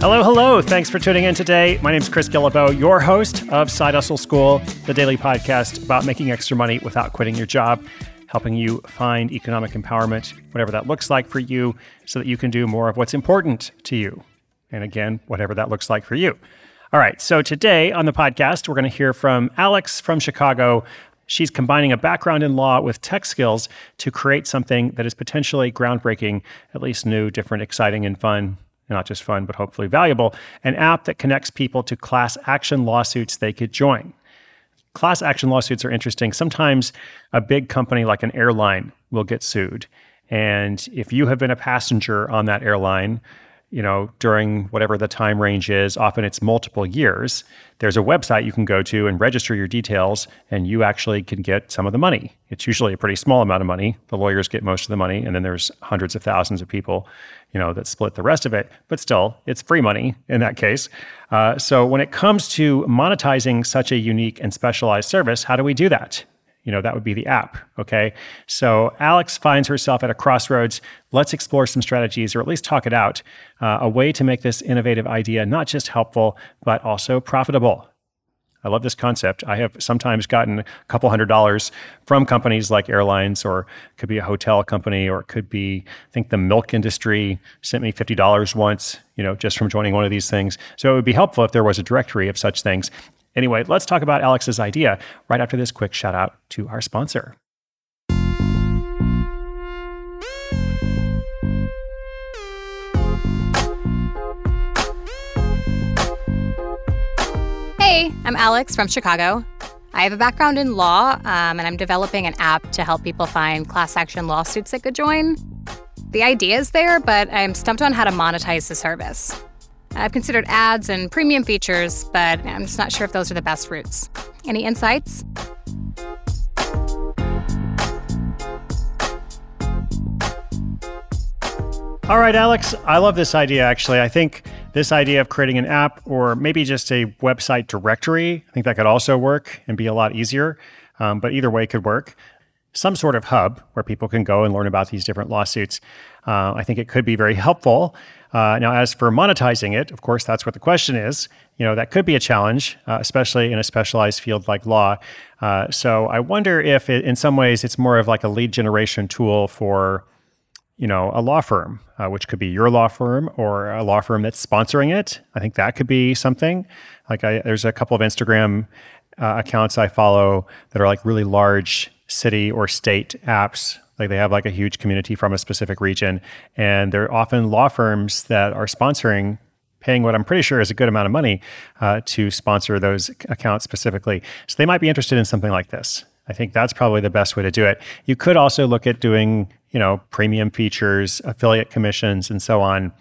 Hello, hello. Thanks for tuning in today. My name is Chris Guillebeau, your host of Side Hustle School, the daily podcast about making extra money without quitting your job, helping you find economic empowerment, whatever that looks like for you, so that you can do more of what's important to you. And again, whatever that looks like for you. All right. So today on the podcast, we're going to hear from Alex from Chicago. She's combining a background in law with tech skills to create something that is potentially groundbreaking, at least new, different, exciting, and fun not just fun, but hopefully valuable, an app that connects people to class action lawsuits they could join. Class action lawsuits are interesting. Sometimes a big company like an airline will get sued. And if you have been a passenger on that airline, you know, during whatever the time range is, often it's multiple years, there's a website you can go to and register your details, and you actually can get some of the money. It's usually a pretty small amount of money. The lawyers get most of the money, and then there's hundreds of thousands of people, you know, that split the rest of it. But still, it's free money in that case. Uh, so when it comes to monetizing such a unique and specialized service, how do we do that? You know, that would be the app. Okay. So Alex finds herself at a crossroads. Let's explore some strategies or at least talk it out. Uh, a way to make this innovative idea not just helpful, but also profitable. I love this concept. I have sometimes gotten a couple hundred dollars from companies like airlines, or it could be a hotel company, or it could be, I think the milk industry sent me $50 once, you know, just from joining one of these things. So it would be helpful if there was a directory of such things. Anyway, let's talk about Alex's idea right after this quick shout out to our sponsor. Hey, I'm Alex from Chicago. I have a background in law, um, and I'm developing an app to help people find class action lawsuits they could join. The idea is there, but I'm stumped on how to monetize the service. I've considered ads and premium features, but I'm just not sure if those are the best routes. Any insights? All right, Alex, I love this idea actually. I think this idea of creating an app or maybe just a website directory, I think that could also work and be a lot easier. Um, but either way could work. Some sort of hub where people can go and learn about these different lawsuits. Uh, I think it could be very helpful. Uh, now, as for monetizing it, of course, that's what the question is. You know, that could be a challenge, uh, especially in a specialized field like law. Uh, so I wonder if, it, in some ways, it's more of like a lead generation tool for, you know, a law firm, uh, which could be your law firm or a law firm that's sponsoring it. I think that could be something. Like, I, there's a couple of Instagram uh, accounts I follow that are like really large city or state apps like they have like a huge community from a specific region, and they're often law firms that are sponsoring paying what I'm pretty sure is a good amount of money uh, to sponsor those accounts specifically. So they might be interested in something like this. I think that's probably the best way to do it. You could also look at doing, you know, premium features, affiliate commissions, and so on.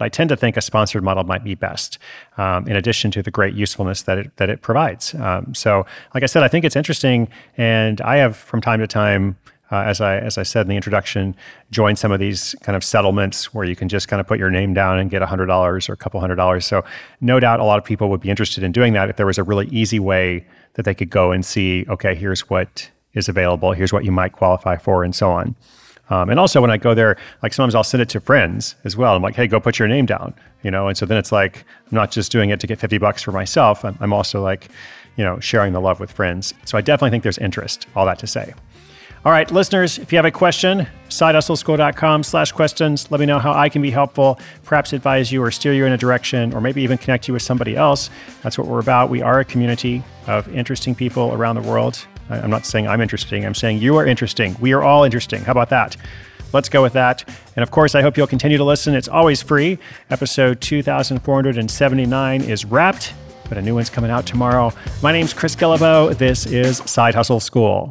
But I tend to think a sponsored model might be best, um, in addition to the great usefulness that it that it provides. Um, so, like I said, I think it's interesting, and I have from time to time uh, as I as I said in the introduction, join some of these kind of settlements where you can just kind of put your name down and get hundred dollars or a couple hundred dollars. So no doubt, a lot of people would be interested in doing that if there was a really easy way that they could go and see, okay, here's what is available, here's what you might qualify for, and so on. Um, and also, when I go there, like sometimes I'll send it to friends as well. I'm like, hey, go put your name down, you know. And so then it's like I'm not just doing it to get 50 bucks for myself. I'm, I'm also like, you know, sharing the love with friends. So I definitely think there's interest, all that to say. All right, listeners, if you have a question, sidehustleschool.com slash questions. Let me know how I can be helpful, perhaps advise you or steer you in a direction, or maybe even connect you with somebody else. That's what we're about. We are a community of interesting people around the world. I'm not saying I'm interesting, I'm saying you are interesting. We are all interesting. How about that? Let's go with that. And of course, I hope you'll continue to listen. It's always free. Episode 2479 is wrapped, but a new one's coming out tomorrow. My name's Chris Guillebeau. This is Side Hustle School.